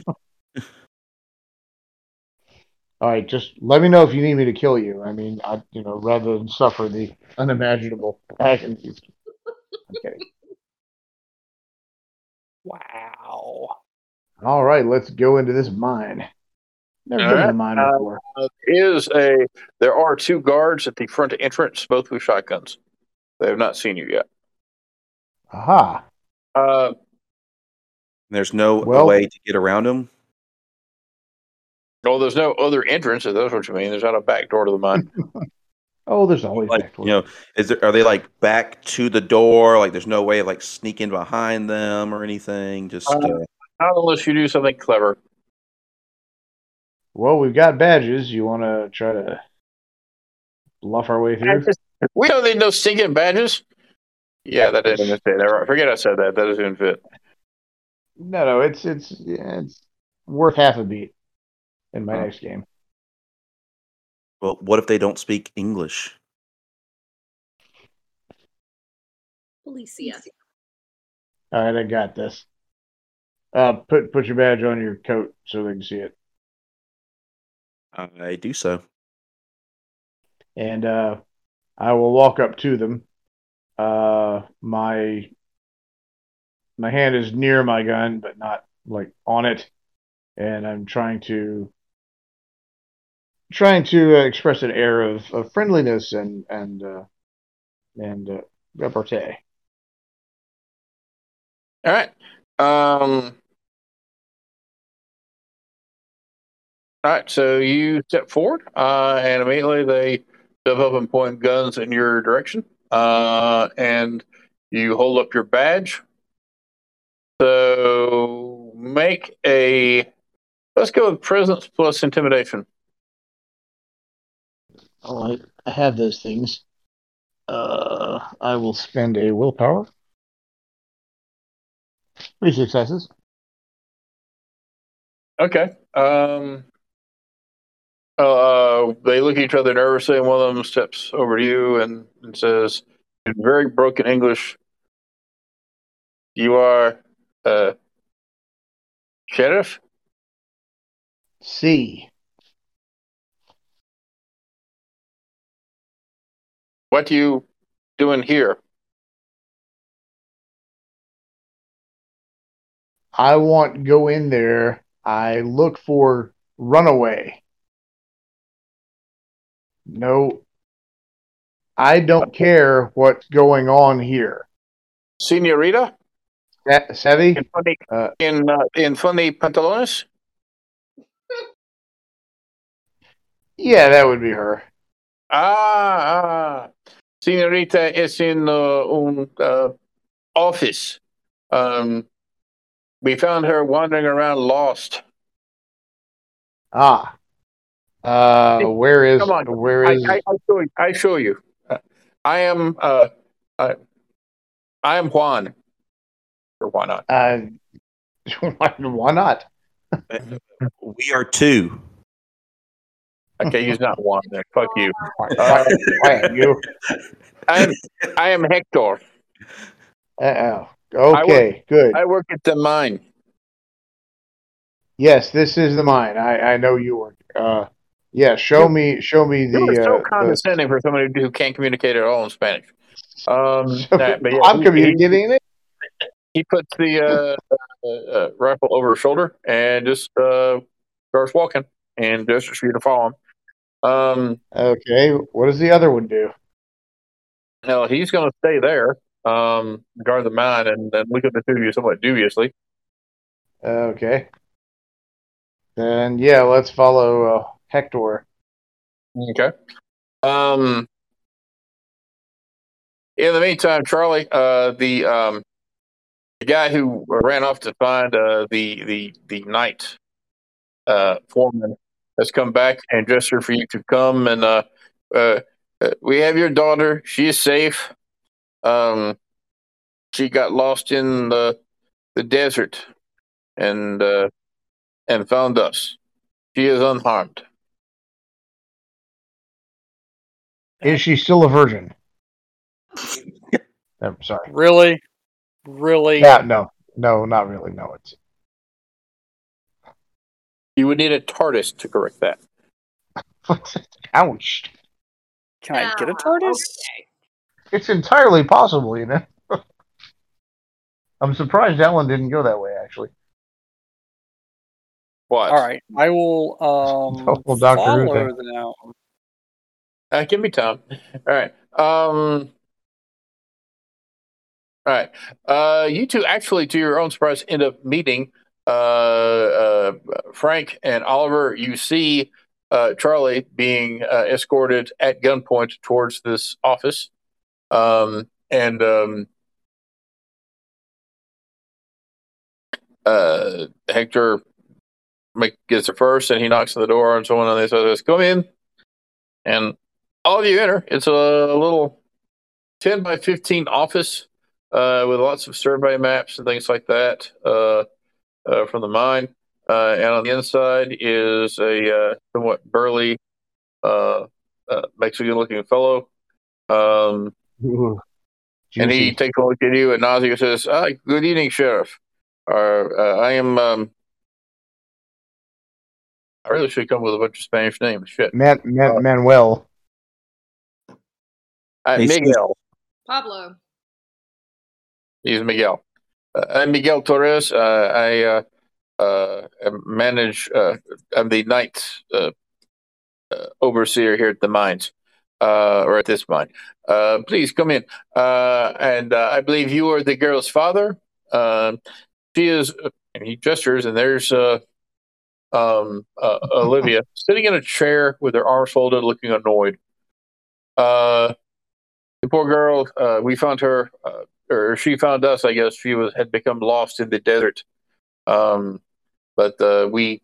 All right, just let me know if you need me to kill you. I mean, I you know rather than suffer the unimaginable agonies. I'm kidding. Wow. All right, let's go into this mine. Never All been in a mine uh, before. Is a there are two guards at the front entrance, both with shotguns. They have not seen you yet. Aha. Uh, There's no Well- way to get around them. well, there's no other entrance. If that's what you mean, there's not a back door to the mine. Oh, there's always Like back you know, is there are they like back to the door? Like there's no way of like sneaking behind them or anything. Just Uh, uh, not unless you do something clever. Well, we've got badges. You want to try to bluff our way through? We don't need no stinking badges. Yeah, that didn't fit. There. Forget I said that. That doesn't fit. No, no, it's it's yeah, it's worth half a beat in my Oh. next game. Well, what if they don't speak English? Policia. All right, I got this. Uh, put put your badge on your coat so they can see it. I do so. and uh, I will walk up to them. Uh, my my hand is near my gun, but not like on it, and I'm trying to trying to uh, express an air of, of friendliness and and uh, and uh, repartee. All right. Um. All right. So you step forward, uh, and immediately they step up and point guns in your direction. Uh, and you hold up your badge. So make a. Let's go with presence plus intimidation. Oh, I, I have those things. Uh, I will spend a willpower. Three successes. Okay. Um. Uh, they look at each other nervously, and one of them steps over to you and, and says, in very broken English, "You are, uh, sheriff." C. What you doing here? I want go in there. I look for runaway. No, I don't care what's going on here. Senorita Sa- Savvy? in funny Uh, in uh, in funny pantalones. Yeah, that would be her. Ah, ah. Senorita is in uh, un uh, office. Um, we found her wandering around lost. Ah, Uh, where is Come on. where I, I, I show you. I show you. Uh, I am. Uh, I, I am Juan. Or why not? uh, why, why not? We are two. Okay, he's not one. Then fuck you. Why am you? I am. I am Hector. Uh, okay, good. I work at the mine. yes, this is the mine. I I know you work. Uh, yeah, show me show me the. You so uh, the- condescending for somebody who can't communicate at all in Spanish. Um, So, yeah, I'm he- communicating it. He, puts the uh, uh, uh, rifle over his shoulder and just uh, starts walking and gestures for you to follow him. Um, Okay, what does the other one do? no, he's going to stay there, um, guard the mine, and then look at the two of you somewhat dubiously. Okay. Then yeah, let's follow uh, Hector. Okay. Um, in the meantime, Charlie, uh, the um, the guy who ran off to find uh, the the the night uh, foreman has come back and dressed her for you to come and uh, uh, uh, we have your daughter. She is safe. Um, she got lost in the the desert and uh, and found us. She is unharmed. Is she still a virgin? I'm sorry. Really, really. Yeah, no, no, not really. No, it's You would need a TARDIS to correct that. ouch. Can I get a TARDIS? okay. It's entirely possible, you know. I'm surprised Alan didn't go that way. Actually, What? All right, I will um Total Doctor Who follow thing. them. Uh, give me time. All right. Um. All right. Uh, you two actually, to your own surprise, end up meeting Frank and Oliver. You see uh, Charlie being uh, escorted at gunpoint towards this office, um, and um, uh, Hector make, gets there first, and he knocks on the door, and someone on the other says, "Come in." And all of you enter. It's a little 10 by 15 office uh, with lots of survey maps and things like that uh, uh, from the mine. Uh, and on the inside is a uh, somewhat burly uh, uh, Mexican looking fellow. Um, Ooh, and he takes a look at you and nods and says, ah, Good evening, Sheriff. Uh, uh, I am. Um, I really should come with a bunch of Spanish names. Shit. Man, Man, Manuel. Uh, Miguel. Pablo. He's Miguel. Uh, I'm Miguel Torres. Uh, I uh, uh, manage. Uh, I'm the night uh, uh, overseer here at the mines, uh, or at this mine. Uh, please come in. Uh, and uh, I believe you are the girl's father. Um she is. And he gestures, and there's uh, um, uh, Olivia sitting in a chair with her arms folded, looking annoyed. Uh, the poor girl. Uh, we found her. Or she found us, I guess. She was had become lost in the desert. Um, but uh, we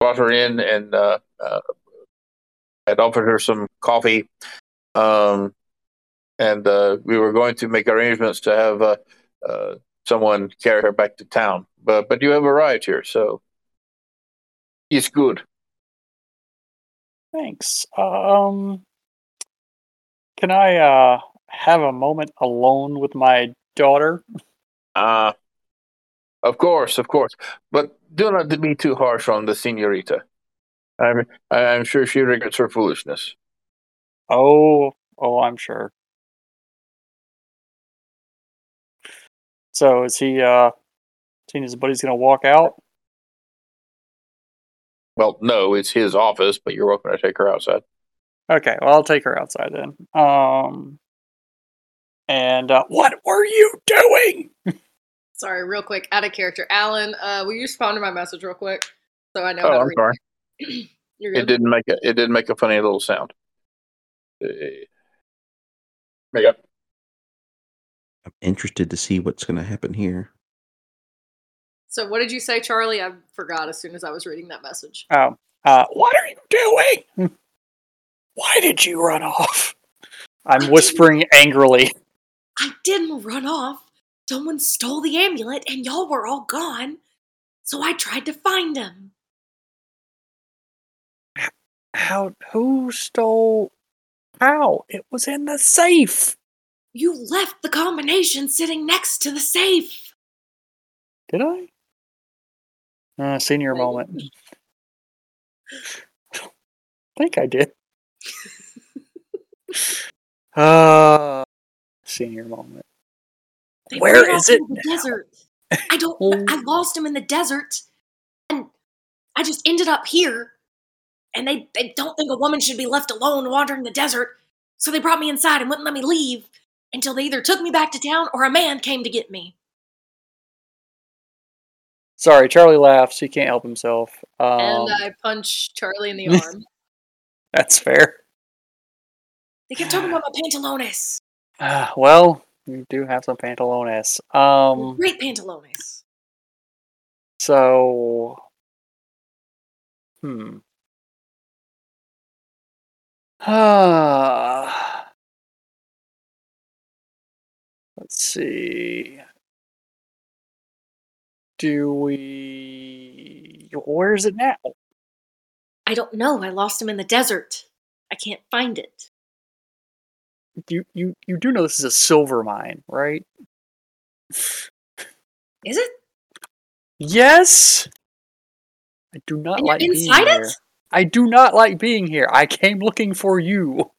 brought her in and uh, uh, had offered her some coffee. Um, and uh, we were going to make arrangements to have uh, uh, someone carry her back to town. But but you have arrived here, so it's good. Thanks. Um, can I uh have a moment alone with my daughter? Uh, of course, of course. But do not be too harsh on the senorita. I'm, I'm sure she regrets her foolishness. Oh, oh, I'm sure. So is he uh seeing his buddy's gonna walk out? Well, no, it's his office, but you're welcome to take her outside. Okay, well I'll take her outside then. Um and uh what were you doing? Sorry, real quick, out of character. Alan, uh, will you respond to my message real quick? So I know Oh, how to I'm read sorry. it. You're It didn't make a it didn't make a funny little sound. Uh, yeah. I'm interested to see what's going to happen here. So what did you say, Charlie? I forgot as soon as I was reading that message. Oh, Uh, what are you doing? Why did you run off? I'm whispering angrily. I didn't run off. Someone stole the amulet and y'all were all gone. So I tried to find him. How? Who stole? How? It was in the safe. You left the combination sitting next to the safe. Did I? Uh, senior moment. I think I did. Uh, senior moment. They Where ran is off it The desert. I don't. I lost him in the desert, and I just ended up here. And they they don't think a woman should be left alone wandering the desert, so they brought me inside and wouldn't let me leave until they either took me back to town or a man came to get me. Sorry, Charlie laughs. He can't help himself. Um, and I punch Charlie in the arm. that's fair. They kept talking about my pantalones. Uh, well, you do have some pantalones. Um, Great pantalones. so, hmm. Ah. Let's see. Do we? Where is it now? I don't know. I lost him in the desert. I can't find it. You you you do know this is a silver mine, right? Is it? Yes. I do not And like being inside here. I do not like being here. I came looking for you.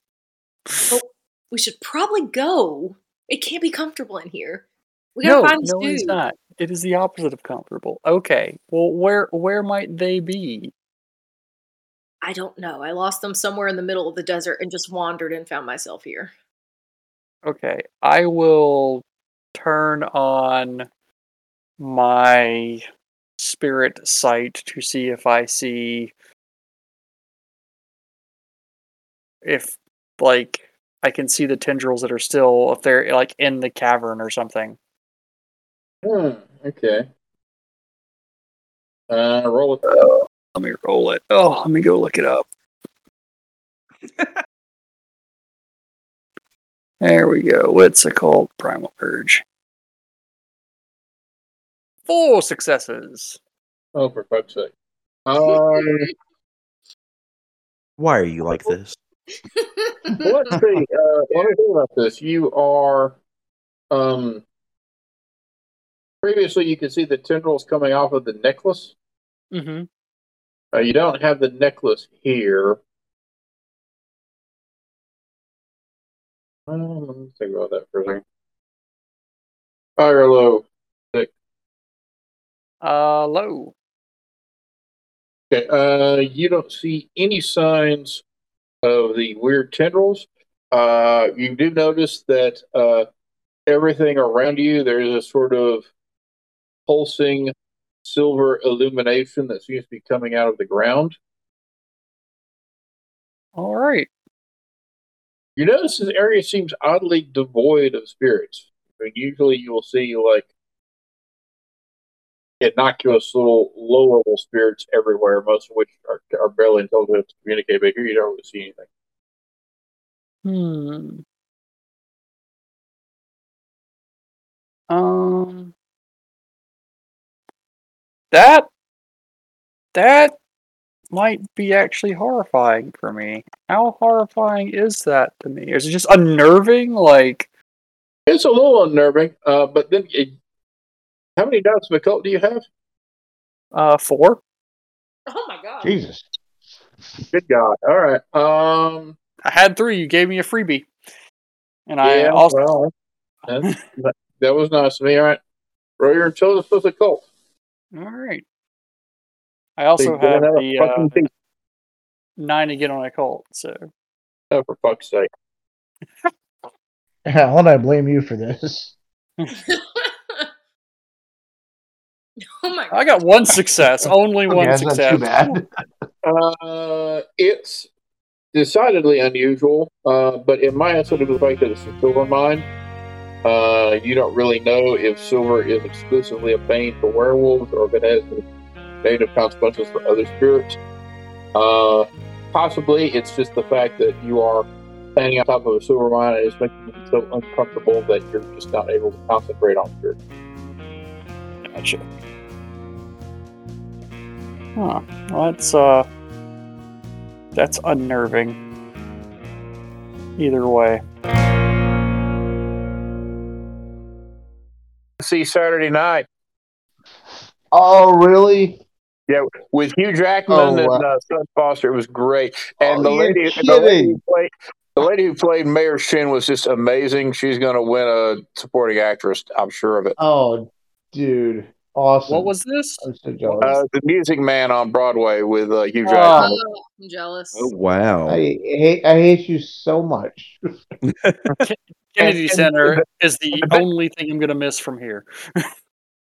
We should probably go. It can't be comfortable in here. We gotta no, find this no, dude. it's not. It is the opposite of comfortable. Okay. Well, where where might they be? I don't know. I lost them somewhere in the middle of the desert and just wandered and found myself here. Okay, I will turn on my spirit sight to see if I see if like I can see the tendrils that are still if they're like in the cavern or something. Hmm, okay. Uh, roll it. Let me roll it. Oh, let me go look it up. there we go. What's it called? Primal Urge. Four successes. Oh, for fuck's sake. Um, Why are you like this? let's see. Uh, let me think about this. You are, um, previously you could see the tendrils coming off of the necklace. Mm-hmm. Uh, you don't have the necklace here. Um, let me think about that for a second. Fire low. Uh, low. Okay. Uh, you don't see any signs of the weird tendrils. Uh, you do notice that uh, everything around you there is a sort of pulsing silver illumination that seems to be coming out of the ground. All right. You notice this area seems oddly devoid of spirits. I mean, usually you will see like innocuous little low level spirits everywhere, most of which are, are barely intelligent to communicate. But here you don't really see anything. Hmm. Um. That that might be actually horrifying for me. How horrifying is that to me? Is it just unnerving? Like, It's a little unnerving, uh, but then it, how many dots of occult do you have? uh, four? Oh my god. Jesus. Good God! All right. Um. I had three. You gave me a freebie, and I yeah. also well, that's, that, that was nice of me. All right. Roll your intelligence plus cult. all right. I also So have the uh, nine to get on occult. So Oh, for fuck's sake! How don't I blame you for this? oh my god. I got one success. Only one Okay, that's success. not too bad. Uh, it's decidedly unusual, uh, but it might have something to do with the fact that it's a silver mine. Uh, you don't really know if silver is exclusively a bane for werewolves or if it has negative consequences for other spirits. Uh, possibly it's just the fact that you are standing on top of a sewer mine and it's making you so uncomfortable that you're just not able to concentrate on your. Gotcha. Huh. Well, that's uh, that's unnerving. Either way. See Saturday night Oh, really? With Hugh Jackman Oh, and uh, Sutton Foster. It was great, and Oh, the lady, the lady who played. The lady who played Mayor Shinn was just amazing. She's going to win a supporting actress. I'm sure of it. Oh, dude, awesome. What was this? I'm so jealous. Uh, the Music Man on Broadway with uh, Hugh Oh. Jackman. Oh, I'm jealous. Oh wow. I hate I hate you so much. Kennedy Center is the the- only thing I'm gonna miss from here.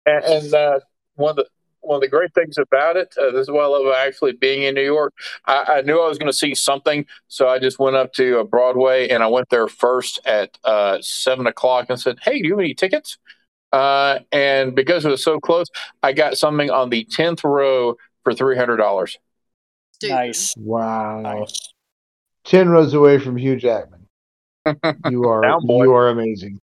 and, and uh, one of the one of the great things about it, uh, this is what I love actually being in New York. I, I knew I was going to see something, so I just went up to uh, Broadway and I went there first at uh, seven o'clock and said, "Hey, do you have any tickets?" Uh, and because it was so close, I got something on the tenth row for three hundred dollars. Nice. Wow. Nice. Ten rows away from Hugh Jackman. You are Down, you are amazing.